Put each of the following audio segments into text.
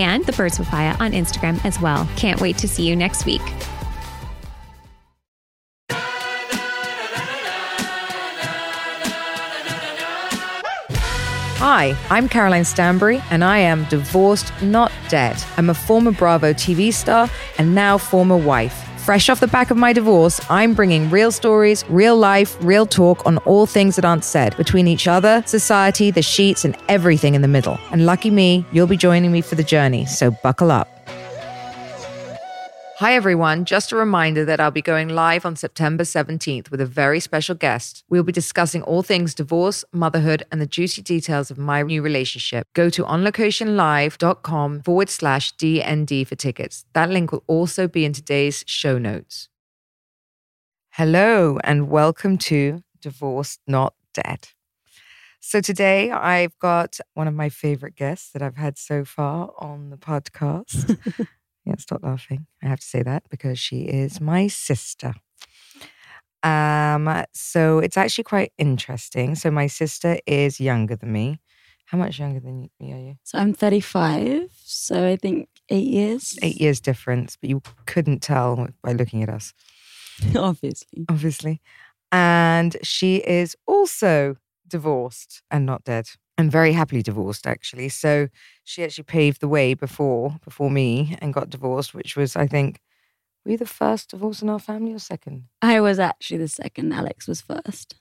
and the Birds Papaya on Instagram as well. Can't wait to see you next week. Hi, I'm Caroline Stanbury, and I am divorced, not dead. I'm a former Bravo TV star and now former wife. Fresh off the back of my divorce, I'm bringing real stories, real life, real talk on all things that aren't said between each other, society, the sheets, and everything in the middle. And lucky me, you'll be joining me for the journey, so buckle up. Hi, everyone. Just a reminder that I'll be going live on September 17th with a very special guest. We'll be discussing all things divorce, motherhood, and the juicy details of my new relationship. Go to onlocationlive.com forward slash DND for tickets. That link will also be in today's show notes. Hello, and welcome to Divorced Not Dead. So today I've got one of my favorite guests that I've had so far on the podcast. Yeah, stop laughing. I have to say that because she is my sister. Um, so it's actually quite interesting. So my sister is younger than me. How much younger than me are you? So I'm 35. So I think eight years. Eight years difference, but you couldn't tell by looking at us. Obviously. Obviously. And she is also divorced and not dead and very happily divorced actually. So she actually paved the way before before me and got divorced which was i think were you the first divorce in our family or second? I was actually the second. Alex was first.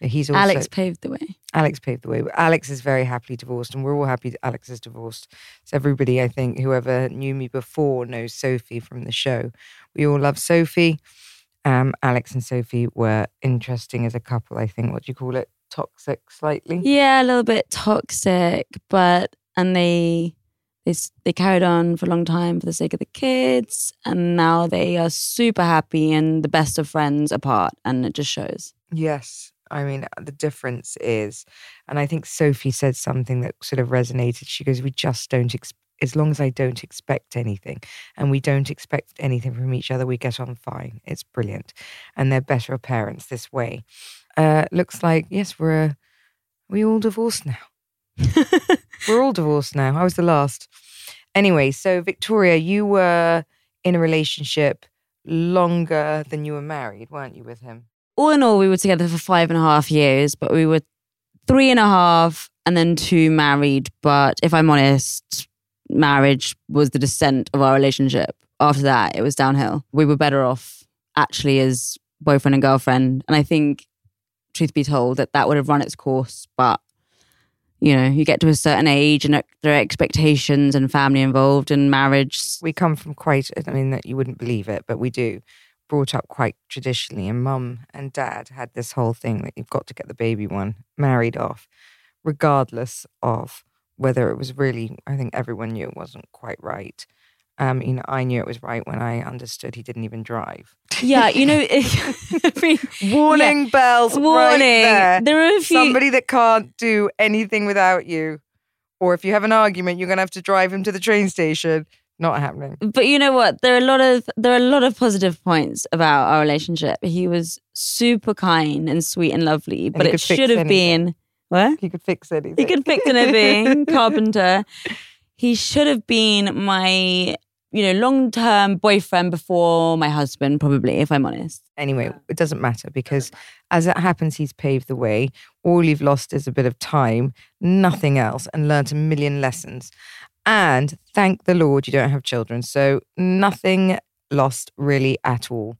He's also Alex paved the way. alex paved the way. Alex is very happily divorced and we're all happy that alex is divorced. So everybody i think whoever knew me before knows sophie from the show. We all love sophie. Um, alex and sophie were interesting as a couple i think. What do you call it toxic slightly Yeah, a little bit toxic, but and they they they carried on for a long time for the sake of the kids, and now they are super happy and the best of friends apart, and it just shows. Yes. I mean, uh, the difference is, and I think Sophie said something that sort of resonated. She goes, We just don't, ex- as long as I don't expect anything and we don't expect anything from each other, we get on fine. It's brilliant. And they're better parents this way. Uh, looks like, yes, we're, uh, we all divorced now. we're all divorced now. I was the last. Anyway, so Victoria, you were in a relationship longer than you were married, weren't you, with him? All in all, we were together for five and a half years, but we were three and a half and then two married. But if I'm honest, marriage was the descent of our relationship. After that, it was downhill. We were better off actually as boyfriend and girlfriend. And I think, truth be told, that that would have run its course. But, you know, you get to a certain age and there are expectations and family involved and marriage. we come from quite i mean that you wouldn't believe it but we do brought up quite traditionally and mum and dad had this whole thing that you've got to get the baby one married off regardless of whether it was really i think everyone knew it wasn't quite right um you know i knew it was right when i understood he didn't even drive Yeah, you know, I mean, Warning bells. right warning. there. there are a few. Somebody that can't do anything without you, or if you have an argument, you're going to have to drive him to the train station. Not happening. but you know what? There are a lot of there are a lot of positive points about our relationship. He was super kind and sweet and lovely, but he it should have anything. been what He could fix anything. he could fix anything. carpenter. He should have been my you know long term boyfriend before my husband, probably, if I'm honest. Anyway, it doesn't matter because as it happens, he's paved the way. All you've lost is a bit of time, nothing else, and learnt a million lessons. And thank the Lord you don't have children. So nothing lost really at all.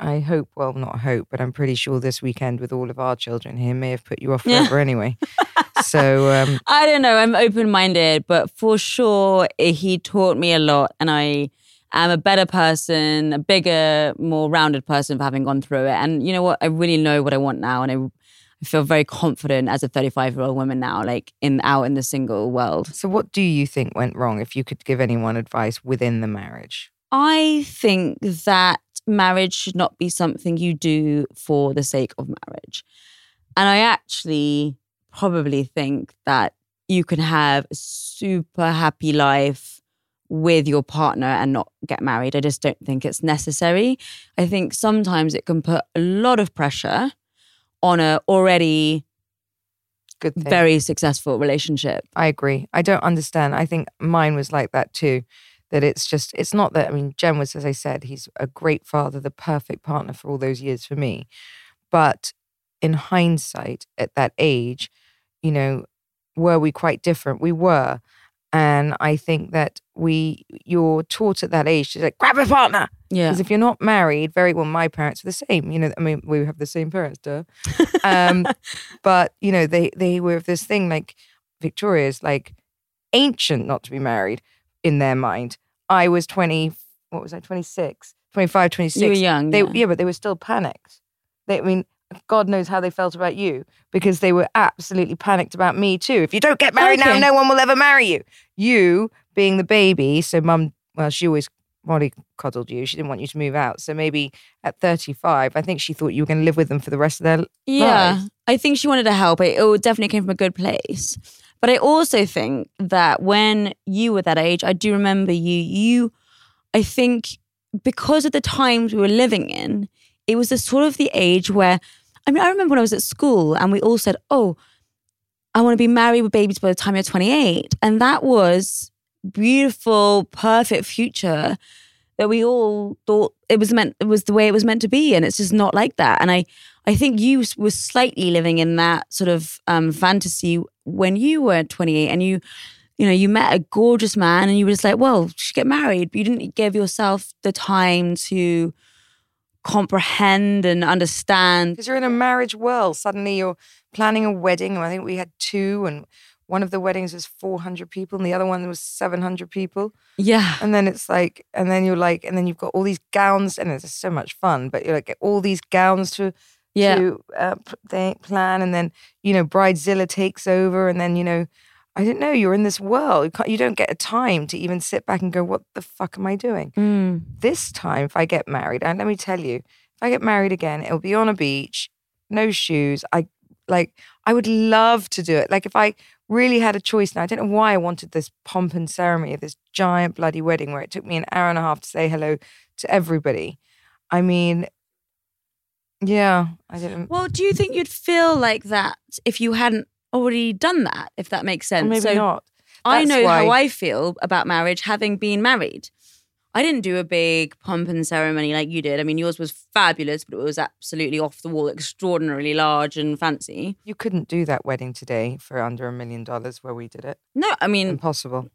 I hope, well, not hope, but I'm pretty sure this weekend with all of our children here may have put you off Yeah. forever anyway. so um, I don't know. I'm open minded, but for sure, eh, he taught me a lot, and I am a better person, a bigger, more rounded person for having gone through it. And you know what? I really know what I want now, and I, I feel very confident as a 35 year old woman now, like in out in the single world. So, what do you think went wrong if you could give anyone advice within the marriage? I think that marriage should not be something you do for the sake of marriage. And I actually probably think that you can have a super happy life with your partner and not get married. I just don't think it's necessary. I think sometimes it can put a lot of pressure on a already Good thing. very successful relationship. I agree. I don't understand. I think mine was like that too. That it's just, it's not that, I mean, Gem was, as I said, he's a great father, the perfect partner for all those years for me. But in hindsight, at that age, you know, were we quite different? We were. And I think that we, you're taught at that age to like, grab a partner. Yeah. Because if you're not married, very well, my parents were the same. You know, I mean, we have the same parents, duh. Um, but you know, they they were of this thing like Victoria's like ancient not to be married in their mind. I was 20, what was I, 26, 25, 26. You were young. They, yeah. yeah. but they were still panicked. They, I mean, God knows how they felt about you because they were absolutely panicked about me too. If you don't get married now, no one will ever marry you. You being the baby, so mum, well, she always molly coddled you. She didn't want you to move out. So maybe at 35, I think she thought you were going to live with them for the rest of their Yeah, lives. I think she wanted to help. It, it definitely came from a good place. But I also think that when you were that age, I do remember you, you, I think because of the times we were living in, it was the sort of the age where, I mean, I remember when I was at school and we all said, oh, I want to be married with babies by the time you're 28. And that was beautiful, perfect future that we all thought it was meant, it was the way it was meant to be. And it's just not like that. And I, I think you were slightly living in that sort of um, fantasy when you were 28 and you, you know, you met a gorgeous man and you were just like, well, you should get married. But you didn't give yourself the time to comprehend and understand. Because you're in a marriage world. Suddenly you're planning a wedding. And I think we had two, and one of the weddings was 400 people, and the other one was 700 people. Yeah. And then it's like, and then you're like, and then you've got all these gowns, and it's so much fun, but you're like, all these gowns to, Yeah. to uh, p- plan. And then, you know, Bridezilla takes over. And then, you know, I don't know, you're in this world. You, can't, you don't get a time to even sit back and go, what the fuck am I doing? Mm. this time, if I get married, and let me tell you, if I get married again, it'll be on a beach, no shoes. I like, I would love to do it. Like, if I really had a choice now, I don't know why I wanted this pomp and ceremony of this giant bloody wedding where it took me an hour and a half to say hello to everybody. I mean, yeah, I didn't. Well, do you think you'd feel like that if you hadn't already done that, if that makes sense? Or maybe So not. I That's know how I feel about marriage having been married. I didn't do a big pomp and ceremony like you did. I mean, yours was fabulous, but it was absolutely off the wall, extraordinarily large and fancy. You couldn't do that wedding today for under a million dollars where we did it. No, I mean, Impossible.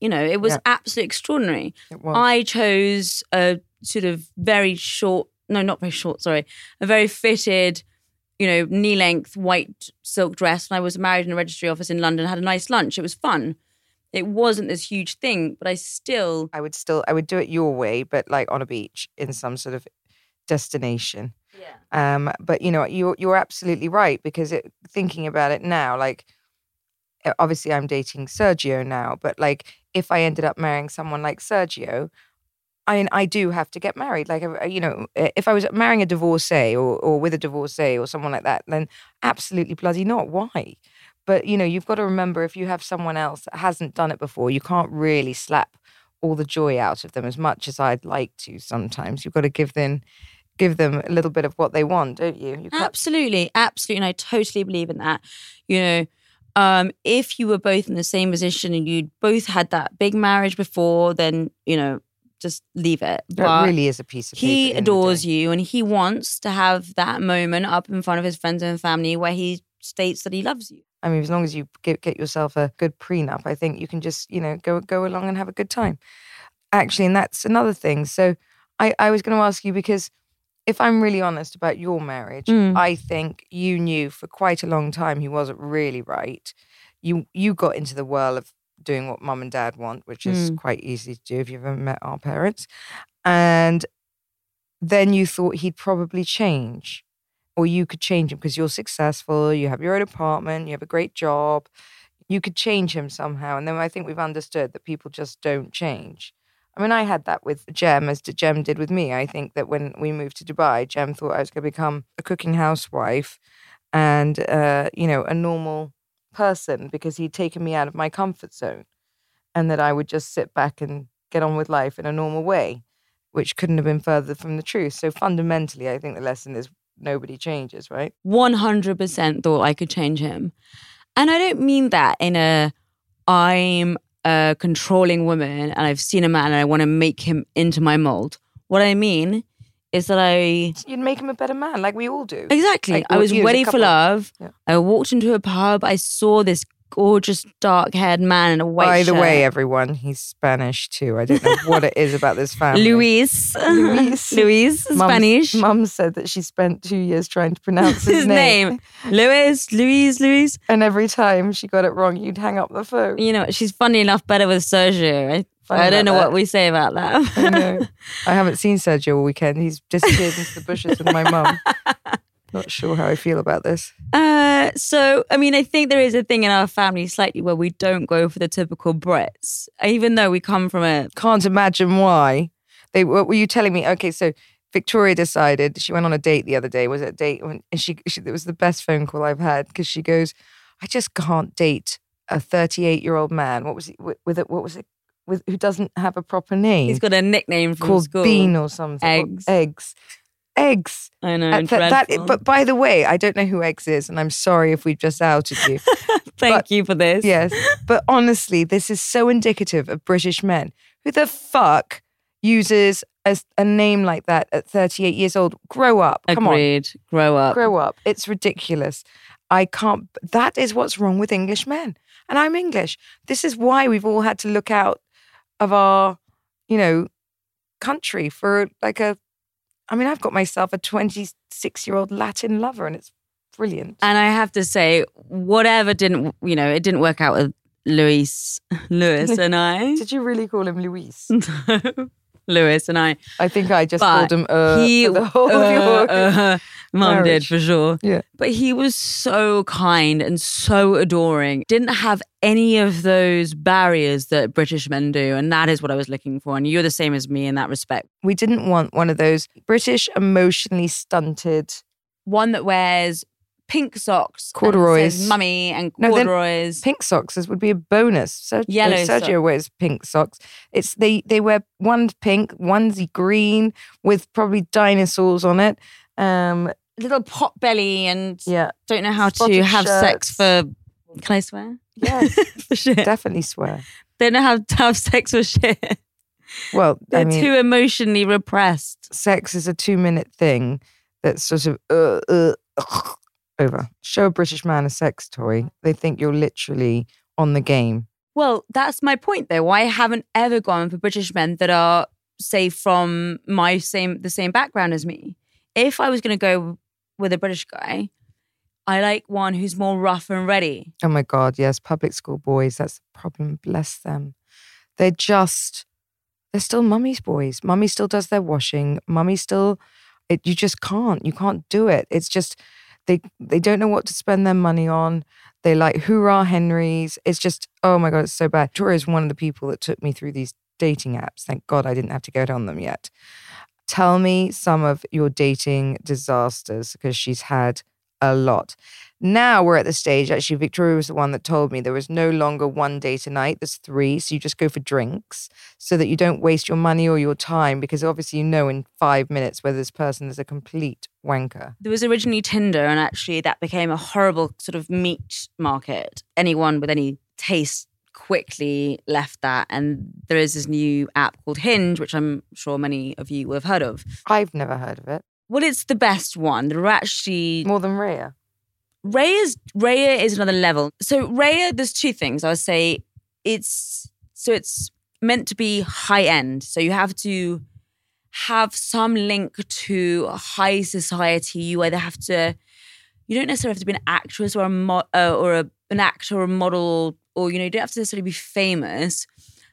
you know, it was Yeah. absolutely extraordinary. It was. I chose a sort of very short, no, not very short, sorry, a very fitted, you know, knee length white silk dress. And I was married in a registry office in London, had a nice lunch. It was fun. It wasn't this huge thing, but I still, I would still I would do it your way, but like on a beach in some sort of destination. yeah. Um, but you know, you're you're absolutely right because it, thinking about it now, like obviously I'm dating Sergio now, but like if I ended up marrying someone like Sergio, I mean, I do have to get married. Like uh, you know, if I was marrying a divorcee or or with a divorcee or someone like that, then absolutely bloody not. Why? But you know, you've got to remember if you have someone else that hasn't done it before, you can't really slap all the joy out of them as much as I'd like to. Sometimes you've got to give them give them a little bit of what they want, don't you? you Absolutely, absolutely, and I totally believe in that. You know, um, if you were both in the same position and you'd both had that big marriage before, then you know, just leave it. that really is a piece of. he adores you, and he wants to have that moment up in front of his friends and family where he states that he loves you. I mean, as long as you get, get yourself a good prenup, I think you can just, you know, go go along and have a good time. Actually, and that's another thing. So I, I was going to ask you because if I'm really honest about your marriage, Mm. I think you knew for quite a long time he wasn't really right. You you got into the whirl of doing what mum and dad want, which is Mm. quite easy to do if you've ever met our parents. And then you thought he'd probably change or you could change him because you're successful, you have your own apartment, you have a great job, you could change him somehow. And then I think we've understood that people just don't change. I mean, I had that with Gem, as Gem did with me. I think that when we moved to Dubai, Jem thought I was going to become a cooking housewife and, uh, you know, a normal person because he'd taken me out of my comfort zone and that I would just sit back and get on with life in a normal way, which couldn't have been further from the truth. So fundamentally, I think the lesson is nobody changes, right? 100% thought I could change him. And I don't mean that in a I'm a controlling woman and I've seen a man and I want to make him into my mold. What I mean is that I You'd make him a better man, like we all do. exactly Like, I was you as a ready for love. Yeah. I walked into a pub, I saw this gorgeous dark haired man in a white By the way, everyone, he's Spanish too. I don't know what it is about this family. Luis. Luis. Luis, Spanish. Mum said that she spent two years trying to pronounce his, His name. Luis, Luis, Luis. and every time she got it wrong, you'd hang up the phone. You know, she's funny enough better with Sergio. I, I don't know that. what we say about that. I know. I haven't seen Sergio all weekend. He's disappeared into the bushes with my mum. Not sure how I feel about this. Uh, so, I mean, I think there is a thing in our family slightly where we don't go for the typical Brits, even though we come from a. Can't imagine why. They what were you telling me? Okay, so Victoria decided she went on a date the other day. Was it a date? When- And she, she it was the best phone call I've had because she goes, I just can't date a 38 year old man. What was he with? with it? What was it? With who doesn't have a proper name? He's got a nickname from called school. Bean or something. or Eggs. Eggs. Eggs. I know. Uh, that- that- but by the way, I don't know who Eggs is, and I'm sorry if we've just outed you. Thank but- you for this. yes, but honestly, this is so indicative of British men. Who the fuck uses a, a name like that at 38 years old? Grow up. Come on. Agreed. Grow up. Grow up. It's ridiculous. I can't. That is what's wrong with English men. And I'm English. This is why we've all had to look out of our, you know, country for like a. I mean, I've got myself a 26 year old Latin lover, and it's brilliant. And I have to say, whatever didn't, you know, it didn't work out with Luis, Lewis and I. Did you really call him Luis? Lewis and I. I think I just called him uh, he, the whole uh, uh, Mum did for sure. Yeah. But he was so kind and so adoring. Didn't have any of those barriers that British men do. And that is what I was looking for. And you're the same as me in that respect. we didn't want one of those British emotionally stunted. One that wears pink socks, Corduroys. mummy, and No, corduroys. Pink socks would be a bonus. Ser- Yellow Sergio sock. wears pink socks. It's they they wear one's pink, one's green with probably dinosaurs on it. Um, Little pot belly and yeah, don't know how to Spotted have sex for. Can I swear? yes, for shit. definitely swear. They don't know how to have sex for shit. Well, They're I mean, too emotionally repressed. sex is a two minute thing that's sort of uh, uh, over. Show a British man a sex toy, they think you're literally on the game. Well, that's my point though. I haven't ever gone for British men that are, say, from my same the same background as me. If I was gonna go with a British guy, I like one who's more rough and ready. Oh my God, yes, public school boys, that's the problem. Bless them. They're just, they're still mummy's boys. Mummy still does their washing. Mummy still, it, you just can't, you can't do it. It's just, they, they don't know what to spend their money on. They like hoorah Henrys. It's just, oh my God, it's so bad. Tora is one of the people that took me through these dating apps. Thank God I didn't have to get on them yet. Tell me some of your dating disasters because she's had a lot. Now we're at the stage, actually, Victoria was the one that told me there was no longer one date a night, there's three. So you just go for drinks so that you don't waste your money or your time because obviously you know in five minutes whether this person is a complete wanker. There was originally Tinder, and actually that became a horrible sort of meat market. Anyone with any taste quickly left that, and there is this new app called Hinge, which I'm sure many of you will have heard of. I've never heard of it. Well, it's the best one. There are actually More than Raya. Raya Raya is another level. So Raya, there's two things. I would say it's so it's meant to be high end. So you have to have some link to high society. You either have to, you don't necessarily have to be an actress or a mo- uh, or a, an actor or a model, or you know, you don't have to necessarily be famous,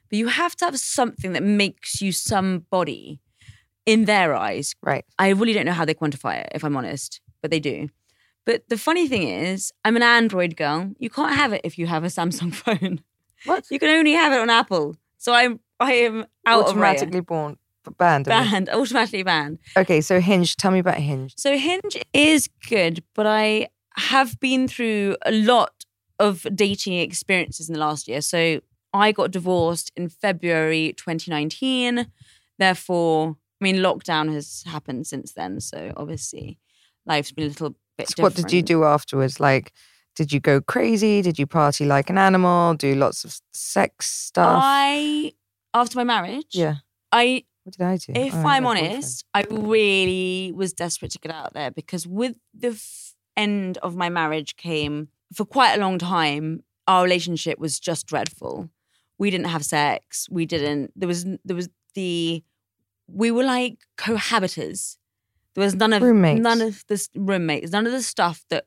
but you have to have something that makes you somebody in their eyes. Right. I really don't know how they quantify it, if I'm honest, but they do. But the funny thing is, I'm an Android girl. You can't have it if you have a Samsung phone. What? You can only have it on Apple. So I'm I am out Automatically born banned. of I mean. Raya. banned, automatically banned. Okay, so Hinge. Tell me about Hinge. So Hinge is good, but I have been through a lot of dating experiences in the last year. So I got divorced in February 2019. Therefore, I mean, lockdown has happened since then. So obviously, life's been a little bit So what did you do afterwards? Like, did you go crazy? Did you party like an animal? Do lots of sex stuff? I, after my marriage, yeah. I What did I do? If Oh, I'm a boyfriend. honest, I really was desperate to get out there because with the f- end of my marriage came for quite a long time. Our relationship was just dreadful. We didn't have sex. We didn't. There was there was the we were like cohabitors. There was none of Roommates. none of this roommates. None of the stuff that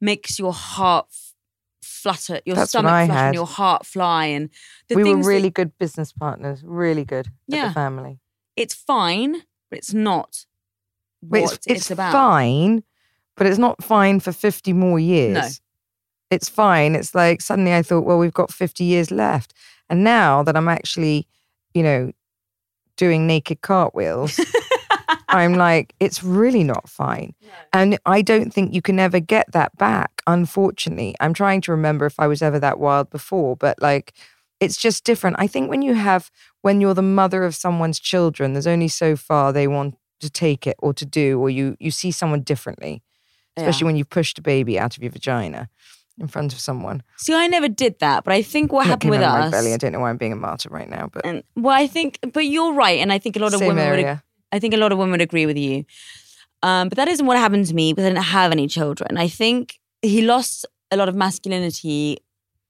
makes your heart flutter, your That's stomach flutter, and your heart fly, and the we were things that- really good business partners. Really good. Yeah. the family. it's fine, but it's not what it's, it's about. fine, but it's not fine for 50 more years. It's fine. It's like suddenly I thought, well, we've got 50 years left. And now that I'm actually, you know, doing naked cartwheels, I'm like, it's really not fine. And I don't think you can ever get that back, unfortunately. I'm trying to remember if I was ever that wild before, but like, it's just different. I think when you have, when you're the mother of someone's children, there's only so far they want to take it or to do, or you you see someone differently, especially when you've pushed a baby out of your vagina in front of someone. See, I never did that, but I think what That happened with out of my us. belly. I don't know why I'm being a martyr right now, but and well, I think, but you're right, and I think a lot of same women would. area. I think a lot of women would agree with you. Um, but that isn't what happened to me because I didn't have any children. I think he lost a lot of masculinity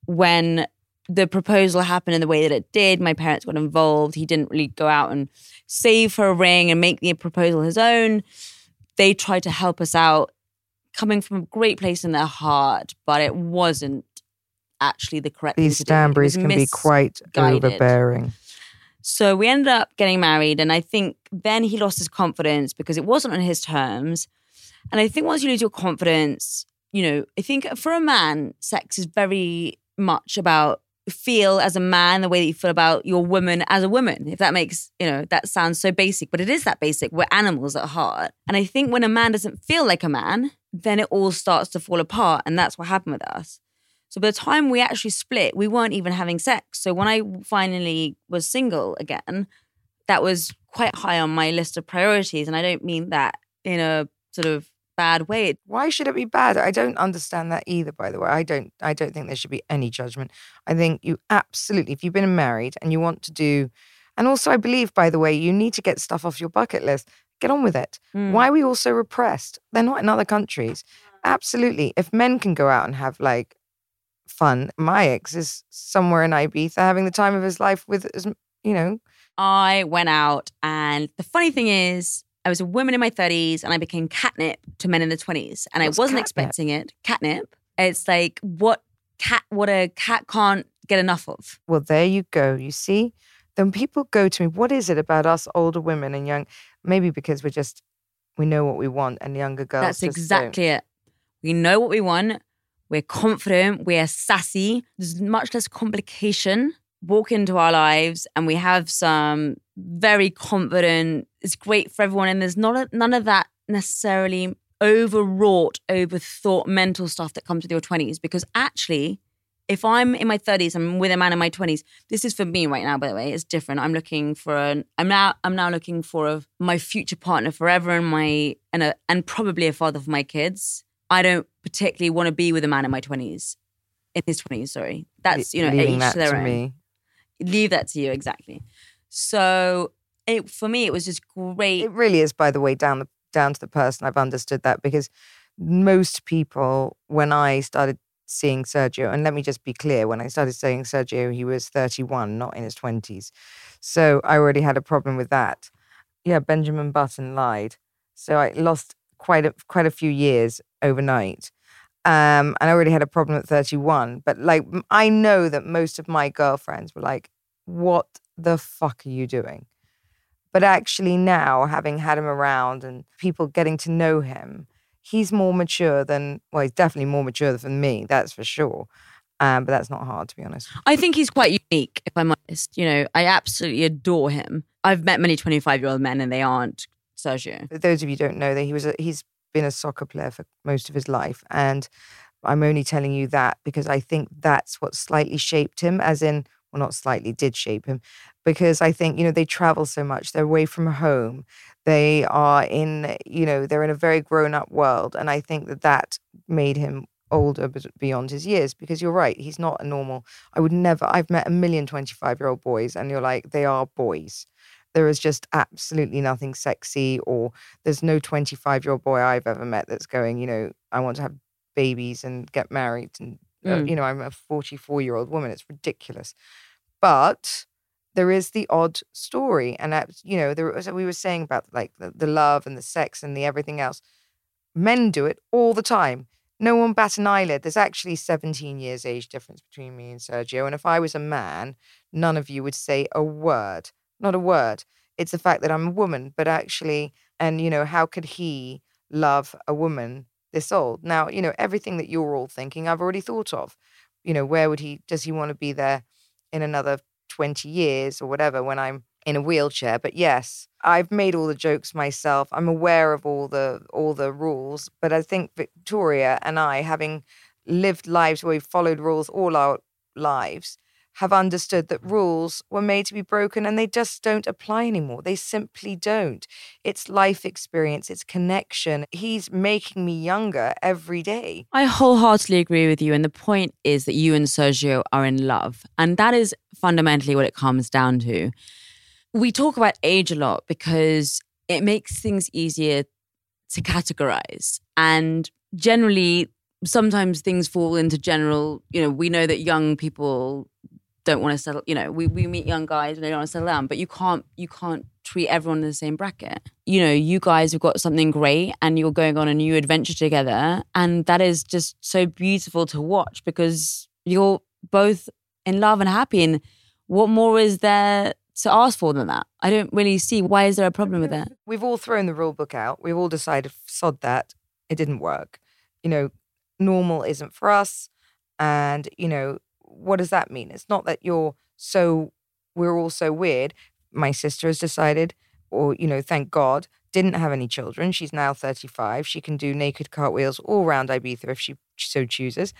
when the proposal happened in the way that it did. My parents got involved. He didn't really go out and save for a ring and make the proposal his own. They tried to help us out, coming from a great place in their heart, but it wasn't actually the correct These Stanburys can be quite overbearing. So we ended up getting married, and I think then he lost his confidence because it wasn't on his terms. And I think once you lose your confidence, you know, I think for a man, sex is very much about feel as a man the way that you feel about your woman as a woman. If that makes, you know, that sounds so basic, but it is that basic. We're animals at heart. And I think when a man doesn't feel like a man, then it all starts to fall apart. And that's what happened with us. So by the time we actually split, we weren't even having sex. So when I finally was single again, that was quite high on my list of priorities. And I don't mean that in a sort of bad way. Why should it be bad? I don't understand that either, by the way. I don't I don't think there should be any judgment. I think you absolutely, if you've been married and you want to do and also I believe, by the way, you need to get stuff off your bucket list. Get on with it. Mm. Why are we all so repressed? They're not in other countries. Absolutely. If men can go out and have like fun, my ex is somewhere in Ibiza having the time of his life with you know, I went out, and the funny thing is, I was a woman in my 30s and I became catnip to men in the 20s. And What's I wasn't catnip? expecting it. Catnip. It's like what cat what a cat can't get enough of. Well, there you go. You see, then people go to me, what is it about us older women and young? Maybe because we're just, we know what we want and younger girls. That's exactly it. We know what we want. We're confident. We're sassy. There's much less complication walk into our lives and we have some very confident, it's great for everyone. And there's not a, none of that necessarily overwrought, overthought mental stuff that comes with your 20s. Because actually, if I'm in my 30s, I'm with a man in my 20s. This is for me right now, by the way. It's different. I'm looking for an. I'm now. I'm now looking for a, my future partner forever, and my and a and probably a father for my kids. I don't particularly want to be with a man in my 20s, in his 20s. Sorry, that's you know Leaving each that to their to own. me. Leave that to you exactly. So it for me, it was just great. It really is, by the way, down the down to the person. I've understood that because most people, when I started seeing Sergio, and let me just be clear, when I started seeing Sergio, he was 31, not in his 20s. So I already had a problem with that. Yeah, Benjamin Button lied. So I lost quite a quite a few years overnight. Um, and I already had a problem at 31. But like I know that most of my girlfriends were like, what the fuck are you doing? But actually, now having had him around and people getting to know him, he's more mature than, well, he's definitely more mature than me, that's for sure. Um, but that's not hard, to be honest. I think he's quite unique, if I'm honest. You know, I absolutely adore him. I've met many 25 year old men and they aren't Sergio. For those of you who don't know that he was a, he's been a soccer player for most of his life. And I'm only telling you that because I think that's what slightly shaped him, as in, well, not slightly, did shape him. Because I think, you know, they travel so much, they're away from home, they are in, you know, they're in a very grown up world. And I think that that made him older beyond his years because you're right he's not a normal i would never i've met a million 25 year old boys and you're like they are boys there is just absolutely nothing sexy or there's no 25 year old boy i've ever met that's going you know i want to have babies and get married and uh, Mm. you know i'm a 44 year old woman. It's ridiculous. But there is the odd story and that you know there was we were saying about like the, the love and the sex and the everything else men do it all the time. No one bat an eyelid. There's actually 17 years age difference between me and sergio and if i was a man none of you would say a word not a word. It's the fact that i'm a woman but actually and you know how could he love a woman this old? Now you know everything that you're all thinking i've already thought of. You know where would he does he want to be there in another 20 years or whatever when i'm in a wheelchair? But yes i've made all the jokes myself. I'm aware of all the all the rules. But i think victoria and i having lived lives where we've followed rules all our lives have understood that rules were made to be broken and they just don't apply anymore. They simply don't. It's life experience, it's connection. He's making me younger every day. I wholeheartedly agree with you. And the point is that you and Sergio are in love. And that is fundamentally what it comes down to. We talk about age a lot because it makes things easier to categorize. And generally, sometimes things fall into general, you know, we know that young people don't want to settle, you know, we, we meet young guys and they don't want to settle down, but you can't you can't treat everyone in the same bracket. You know, you guys have got something great and you're going on a new adventure together. And that is just so beautiful to watch because you're both in love and happy. And what more is there to ask for than that? I don't really see why is there a problem with that? We've all thrown the rule book out. We've all decided, sod that. It didn't work. You know, normal isn't for us. And, you know, what does that mean? It's not that you're so, we're all so weird. My sister has decided, or, you know, thank God, didn't have any children. She's now 35. She can do naked cartwheels all around Ibiza if she so chooses.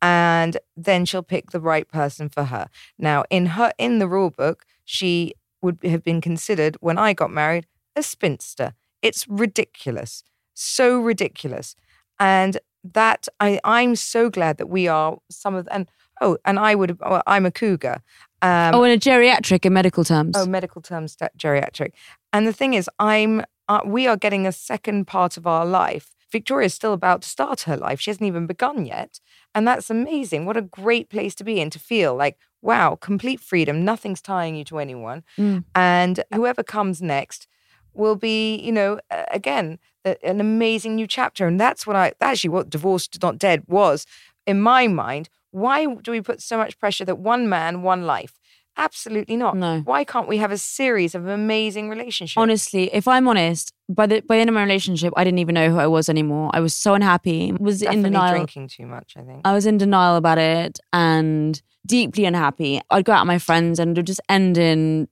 And then she'll pick the right person for her. Now, in her, in the rule book, she would have been considered, when I got married, a spinster. It's ridiculous. So ridiculous. And that I, I'm so glad that we are some of and oh, and I would well, I'm a cougar. Um, oh, in a geriatric in medical terms. Oh, medical terms, geriatric. And the thing is, I'm uh, we are getting a second part of our life. Victoria's still about to start her life. She hasn't even begun yet. And that's amazing. What a great place to be in to feel like, wow, complete freedom. Nothing's tying you to anyone. Mm. And whoever comes next will be, you know, again, an amazing new chapter. And that's what I, actually, what Divorced Not Dead was in my mind. Why do we put so much pressure that one man, one life? Absolutely not. No. Why can't we have a series of amazing relationships? Honestly, if I'm honest, by the by the end of my relationship, I didn't even know who I was anymore. I was so unhappy. Was in denial. drinking too much, I think. I was in denial about it and deeply unhappy. I'd go out with my friends and it would just end in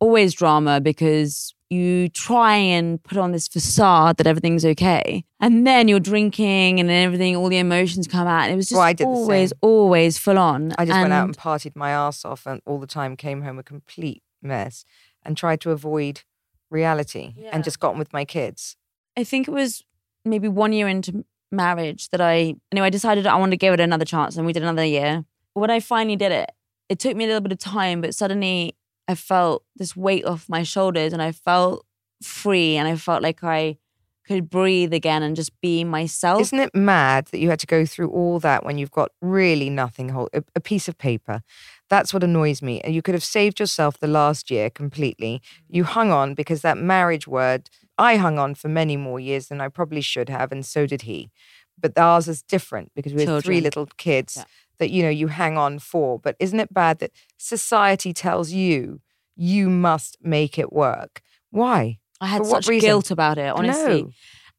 always drama because you try and put on this facade that everything's okay. And then you're drinking and everything, all the emotions come out. And it was just Well, always, always full on. I just went out and partied my ass off and all the time came home a complete mess and tried to avoid reality Yeah. and just got on with my kids. I think it was maybe one year into marriage that I anyway I decided I wanted to give it another chance and we did another year. When I finally did it, it took me a little bit of time, but suddenly I felt this weight off my shoulders and I felt free and I felt like I could breathe again and just be myself. Isn't it mad that you had to go through all that when you've got really nothing, hold, a, a piece of paper? That's what annoys me. And you could have saved yourself the last year completely. You mm. hung on because that marriage word, I hung on for many more years than I probably should have, and so did he. But ours is different because we had three little kids Yeah. That you know you hang on for. But isn't it bad that society tells you you must make it work? Why? I had such reason? guilt about it, honestly. No.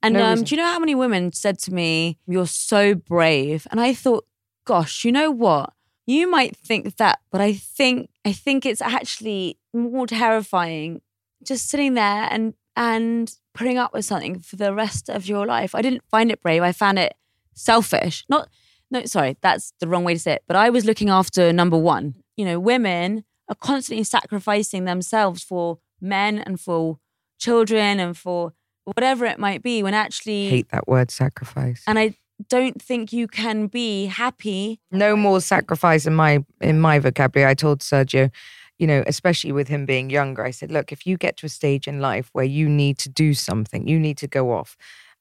And No um, do you know how many women said to me, You're so brave? And I thought, gosh, you know what? You might think that, but I think I think it's actually more terrifying just sitting there and and putting up with something for the rest of your life. I didn't find it brave. I found it selfish. Not no, sorry, that's the wrong way to say it. But I was looking after number one. You know, women are constantly sacrificing themselves for men and for children and for whatever it might be when actually Hate that word sacrifice. and I don't think you can be happy. no more sacrifice in my in my vocabulary. I told Sergio, you know, especially with him being younger, I said, look, if you get to a stage in life where you need to do something, you need to go off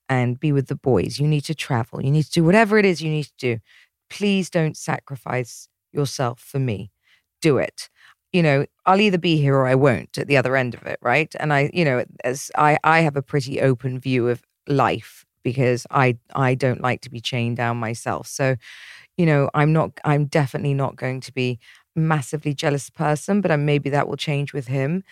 and be with the boys, you need to travel, you need to do whatever it is you need to do. Please don't sacrifice yourself for me. Do it. You know, I'll either be here or I won't at the other end of it, right? And I, you know, as I I have a pretty open view of life because I I don't like to be chained down myself. So, you know, I'm not I'm definitely not going to be massively jealous person, but uh, maybe that will change with him.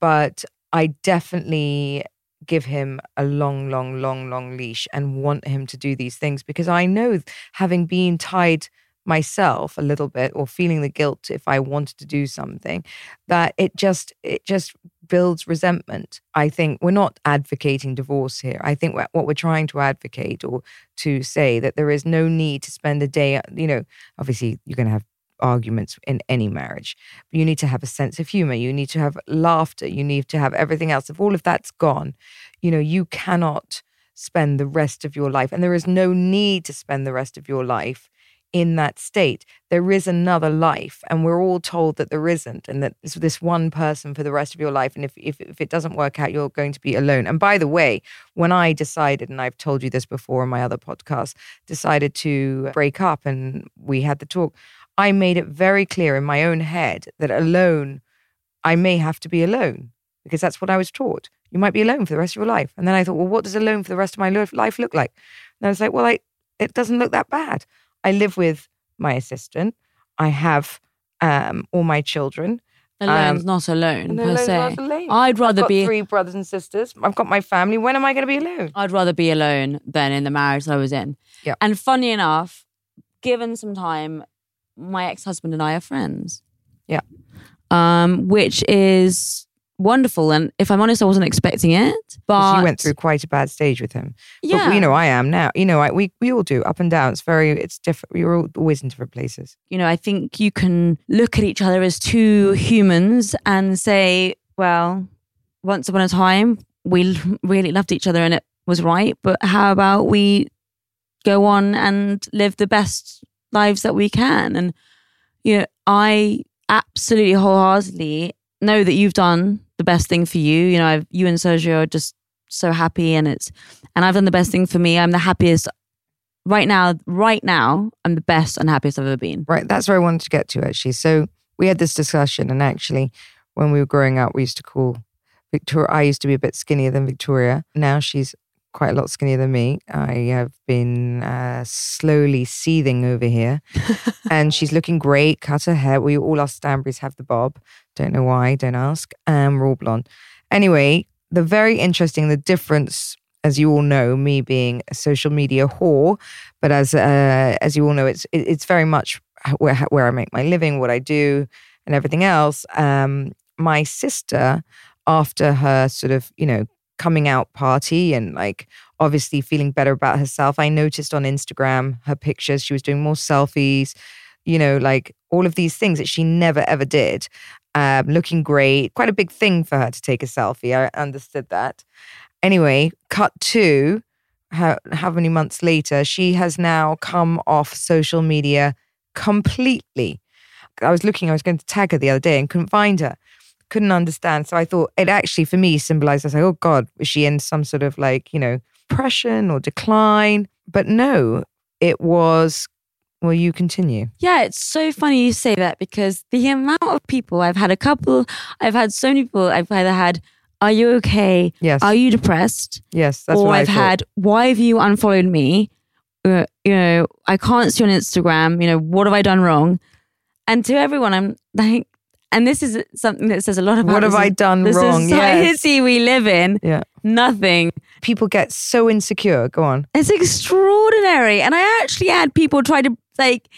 But I definitely give him a long, long, long, long leash and want him to do these things because I know having been tied myself a little bit or feeling the guilt if I wanted to do something that it just it just builds resentment. I think we're not advocating divorce here. I think what we're trying to advocate or to say that there is no need to spend a day, you know, obviously you're going to have arguments in any marriage. You need to have a sense of humor. You need to have laughter. You need to have everything else. If all of that's gone, you know, you cannot spend the rest of your life, and there is no need to spend the rest of your life in that state. There is another life, and we're all told that there isn't, and that it's this one person for the rest of your life. And if, if, if it doesn't work out, you're going to be alone. And by the way, when I decided, and I've told you this before in my other podcast, decided to break up and we had the talk, I made it very clear in my own head that alone, I may have to be alone because that's what I was taught. You might be alone for the rest of your life. And then I thought, well, what does alone for the rest of my life look like? And I was like, well, I, it doesn't look that bad. I live with my assistant. I have um, all my children. Alone's Um, not alone per alone's se. not alone. I'd rather I've got be three brothers and sisters. I've got my family. When am I going to be alone? I'd rather be alone than in the marriage that I was in. Yeah. And funny enough, given some time, my ex-husband and I are friends. Yeah. Um, which is wonderful. And if I'm honest, I wasn't expecting it. But you went through quite a bad stage with him. yeah, But, you know, I am now. You know, I, we we all do up and down. It's very, it's different. We're all, always in different places. you know, I think you can look at each other as two humans and say, well, once upon a time, we really loved each other and it was right. But how about we go on and live the best lives that we can? And, you know, I absolutely wholeheartedly know that you've done the best thing for you. You know, I've, you and Sergio are just so happy and it's, and I've done the best thing for me. I'm the happiest right now. Right now, I'm the best and happiest I've ever been. Right. That's where I wanted to get to actually. So we had this discussion, and actually, when we were growing up, we used to call Victoria. I used to be a bit skinnier than Victoria. Now she's quite a lot skinnier than me. I have been uh, slowly seething over here, and she's looking great. Cut her hair. We all our Stanburys have the bob. Don't know why. Don't ask. Um, we're all blonde. Anyway, the very interesting the difference. As you all know, me being a social media whore, but as uh, as you all know, it's it, it's very much where where I make my living, what I do, and everything else. Um, my sister, after her sort of you know coming out party and like obviously feeling better about herself. I noticed on Instagram her pictures, she was doing more selfies, you know, like all of these things that she never ever did. Um, looking great, quite a big thing for her to take a selfie. I understood that. Anyway, cut to how, how many months later, she has now come off social media completely. I was looking, I was going to tag her the other day and couldn't find her couldn't understand. So I thought it actually for me symbolized, I was like, oh God, was she in some sort of like, you know, depression or decline? But no, it was, will you continue? Yeah, it's so funny you say that because the amount of people I've had a couple, I've had so many people, I've either had, are you okay? Yes. Are you depressed? Yes, that's or what I've had, why have you unfollowed me? Uh, you know, I can't see on Instagram. You know, what have I done wrong? And to everyone, I'm like, and this is something that says a lot about What have I done the wrong? society Yes. we live in. Yeah. Nothing. People get so insecure. Go on. It's extraordinary. And I actually had people try to like,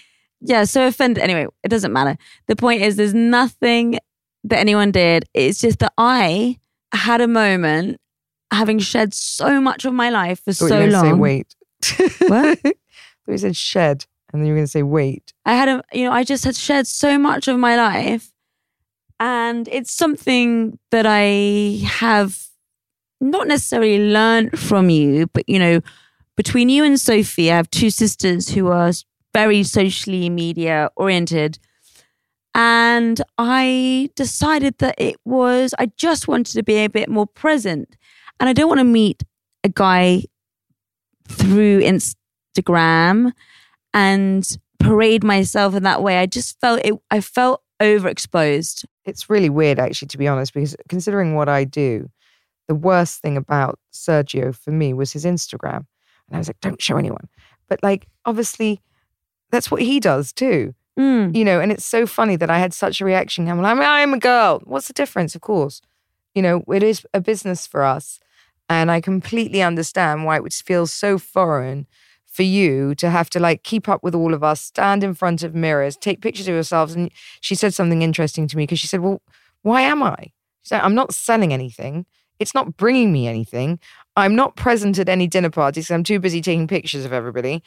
yeah, so offended. Anyway, it doesn't matter. The point is, there's nothing that anyone did. It's just that I had a moment having shed so much of my life for so you long. Say wait. What? You said shed, and then you were going to say wait. I had a, you know, I just had shed so much of my life. And it's something that I have not necessarily learned from you, but, you know, between you and Sophie, I have two sisters who are very socially media oriented. And I decided that it was, I just wanted to be a bit more present. And I don't want to meet a guy through Instagram and parade myself in that way. I just felt it, I felt overexposed. It's really weird, actually, to be honest, because considering what I do, the worst thing about Sergio for me was his Instagram. And I was like, don't show anyone. But like, obviously, that's what he does too. Mm. You know, and it's so funny that I had such a reaction. I'm like, I'm a girl. What's the difference? Of course. You know, it is a business for us. And I completely understand why it would feel so foreign for you to have to like keep up with all of us, stand in front of mirrors, take pictures of yourselves. And she said something interesting to me because she said, Well, why am I? She said, I'm not selling anything. It's not bringing me anything. I'm not present at any dinner parties I'm too busy taking pictures of everybody.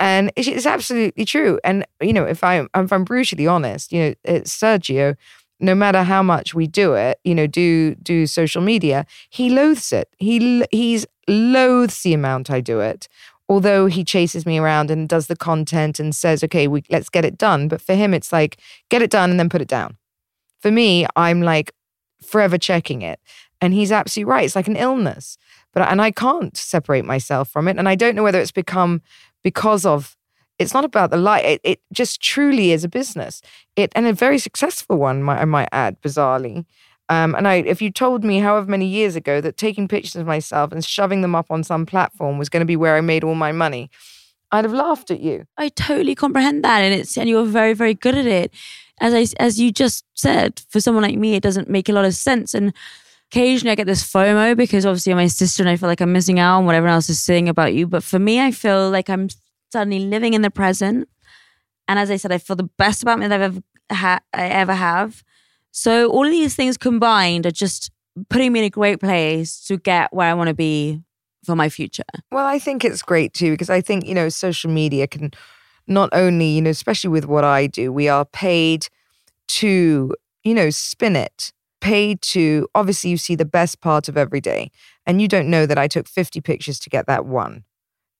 And it's, absolutely true. And, you know, if, I, if I'm brutally honest, you know, it's Sergio, no matter how much we do it, you know, do do social media, he loathes it. He he's loathes the amount I do it. Although he chases me around and does the content and says, "Okay, we let's get it done." But for him, it's like get it done and then put it down. For me, I'm like forever checking it, and he's absolutely right. It's like an illness, but and I can't separate myself from it. And I don't know whether it's become because of it's not about the light. It, it just truly is a business. It and a very successful one, I might add, bizarrely. Um, and I, if you told me however many years ago that taking pictures of myself and shoving them up on some platform was going to be where I made all my money, I'd have laughed at you. I totally comprehend that, and it's and you're very very good at it. As I as you just said, for someone like me, it doesn't make a lot of sense. And occasionally, I get this FOMO because obviously I'm my sister, and I feel like I'm missing out on what everyone else is saying about you. But for me, I feel like I'm suddenly living in the present. And as I said, I feel the best about me that I've ever ha- I ever have. So all of these things combined are just putting me in a great place to get where I want to be for my future. Well, I think it's great too because I think, you know, social media can not only, you know, especially with what I do, we are paid to, you know, spin it, paid to obviously you see the best part of every day. And you don't know that I took 50 pictures to get that one,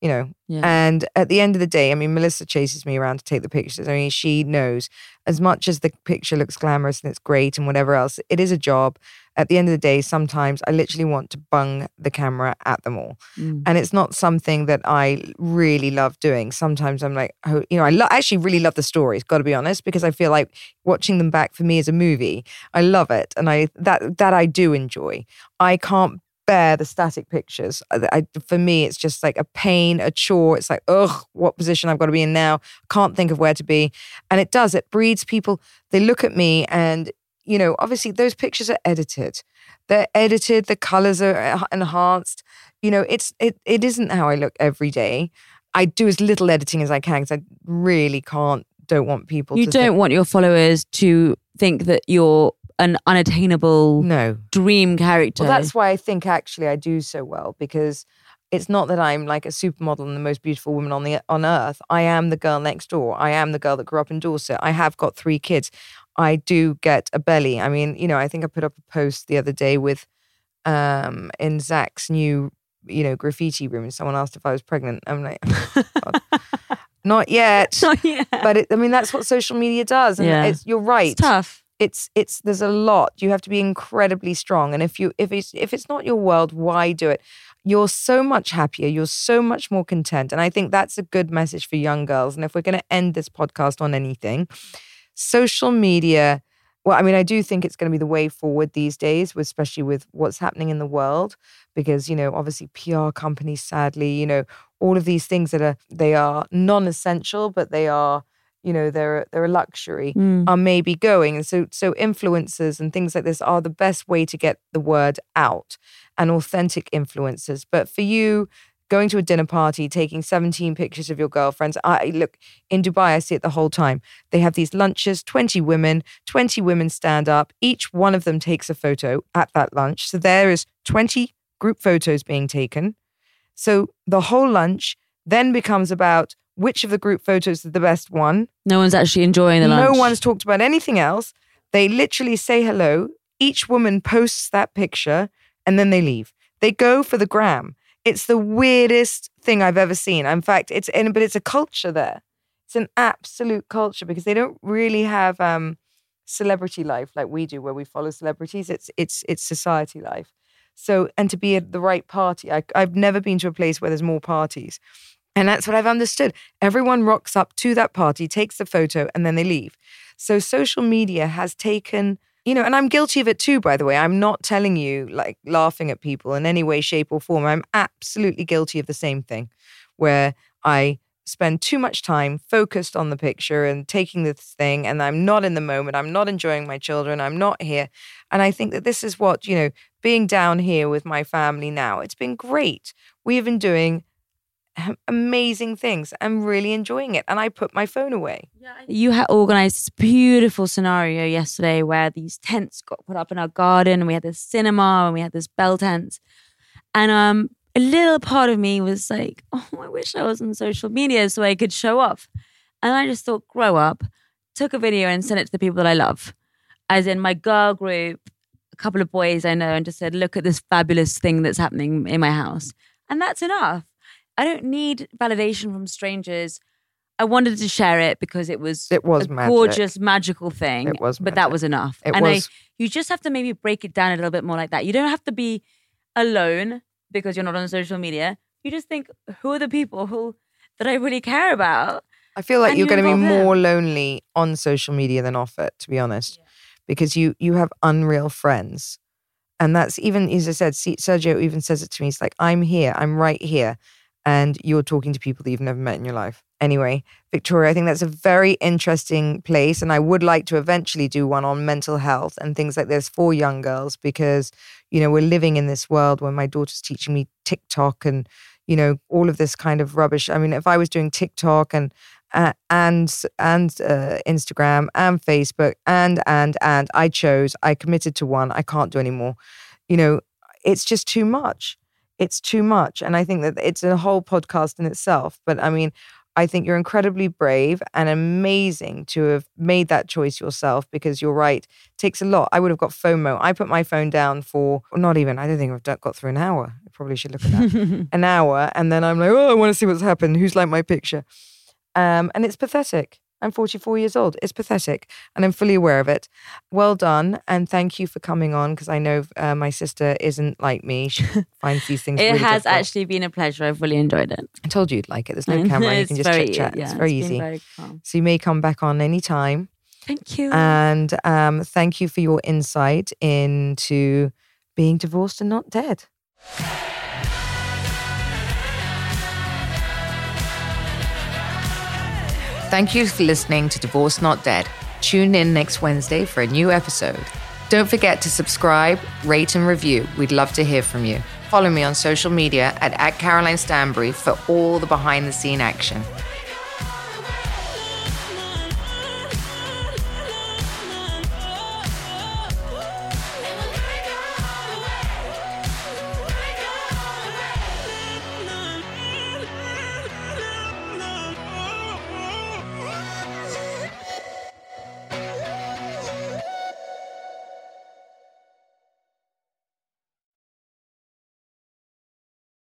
you know. Yeah. And at the end of the day, I mean, Melissa chases me around to take the pictures. I mean, she knows as much as the picture looks glamorous and it's great and whatever else, it is a job. At the end of the day, sometimes I literally want to bung the camera at them all. Mm. And it's not something that I really love doing. Sometimes I'm like, oh, you know, I lo- actually really love the stories, got to be honest, because I feel like watching them back for me as a movie, I love it. And I that that I do enjoy. I can't bear the static pictures. I, I- for me, it's just like a pain, a chore. It's like, ugh, what position I've got to be in now. Can't think of where to be. And it does, it breeds people. They look at me and, you know, obviously those pictures are edited. They're edited, the colors are enhanced. You know, it's it it isn't how I look every day. I do as little editing as I can because I really can't, don't want people You don't think, want your followers to think that you're an unattainable no. dream character. Well, that's why I think actually I do so well because it's not that I'm like a supermodel and the most beautiful woman on the on earth. I am the girl next door. I am the girl that grew up in Dorset. I have got three kids. I do get a belly. I mean, you know, I think I put up a post the other day with um in Zach's new, you know, graffiti room and someone asked if I was pregnant. I'm like, "Oh, God." not yet. Not yet. But it, I mean, that's what social media does. And Yeah. it's, you're right It's tough. It's it's there's a lot. You have to be incredibly strong and if you if it's if it's not your world why do it? You're so much happier you're so much more content and i think that's a good message for young girls and if we're going to end this podcast on anything social media well i mean i do think it's going to be the way forward these days especially with what's happening in the world because you know obviously pr companies sadly you know all of these things that are they are non-essential but they are you know they're they're a luxury Mm. are maybe going. And so so influencers and things like this are the best way to get the word out and authentic influencers. But for you, going to a dinner party, taking 17 pictures of your girlfriends, I look in Dubai, I see it the whole time. They have these lunches, 20 women, 20 women stand up, each one of them takes a photo at that lunch. So there is 20 group photos being taken. So the whole lunch then becomes about which of the group photos is the best one. No one's actually enjoying the lunch. No one's talked about anything else. They literally say hello. Each woman posts that picture and then they leave. They go for the gram. It's the weirdest thing I've ever seen. In fact, it's in, but it's a culture there. It's an absolute culture because they don't really have um, celebrity life like we do, where we follow celebrities. It's it's it's society life. So, and to be at the right party, I, I've never been to a place where there's more parties. And that's what I've understood. Everyone rocks up to that party, takes the photo, and then they leave. So social media has taken, you know, and I'm guilty of it too, by the way. I'm not telling you like laughing at people in any way, shape, or form. I'm absolutely guilty of the same thing where I spend too much time focused on the picture and taking this thing, and I'm not in the moment. I'm not enjoying my children. I'm not here. And I think that this is what, you know, being down here with my family now, it's been great. We have been doing amazing things. I'm really enjoying it. And I put my phone away. You had organized this beautiful scenario yesterday where these tents got put up in our garden and we had this cinema and we had this bell tent. And um a little part of me was like, oh, I wish I was on social media so I could show off. And I just thought, grow up, took a video and sent it to the people that I love. As in my girl group, a couple of boys I know, and just said, look at this fabulous thing that's happening in my house. And that's enough. I don't need validation from strangers. I wanted to share it because it was It was a magic. gorgeous, magical thing. It was but that was enough. It and was- I, you just have to maybe break it down a little bit more like that. You don't have to be alone because you're not on social media. You just think, who are the people who that I really care about? I feel like And you're you going to be involve them. more lonely on social media than off it, to be honest, because you you have unreal friends, and that's even as I said. Sergio even says it to me. He's like, "I'm here. I'm right here," and you're talking to people that you've never met in your life. Anyway, Victoria, I think that's a very interesting place, and I would like to eventually do one on mental health and things like this for young girls because you know we're living in this world where my daughter's teaching me TikTok and you know all of this kind of rubbish. I mean, if I was doing TikTok and uh, and and uh, Instagram and Facebook and and and I chose I committed to one I can't do anymore you know it's just too much it's too much and I think that it's a whole podcast in itself but I mean I think you're incredibly brave and amazing to have made that choice yourself because you're right it takes a lot I would have got FOMO I put my phone down for not even I don't think I've got through an hour I probably should look at that an hour and then I'm like, oh, I want to see what's happened. Who's like my picture? Um, and it's pathetic. I'm 44 years old. It's pathetic. And I'm fully aware of it. Well done. And thank you for coming on because I know uh, my sister isn't like me. She finds these things It really has difficult. actually been a pleasure. I've really enjoyed it. I told you you'd like it. There's no camera. You can just chit chat. yeah, it's very been easy. very so you may come back on anytime. Thank you. And um, thank you for your insight into being divorced and not dead. Thank you for listening to Divorced Not Dead. Tune in next Wednesday for a new episode. Don't forget to subscribe, rate, and review. We'd love to hear from you. Follow me on social media at, at Caroline Stanbury for all the behind the scene action.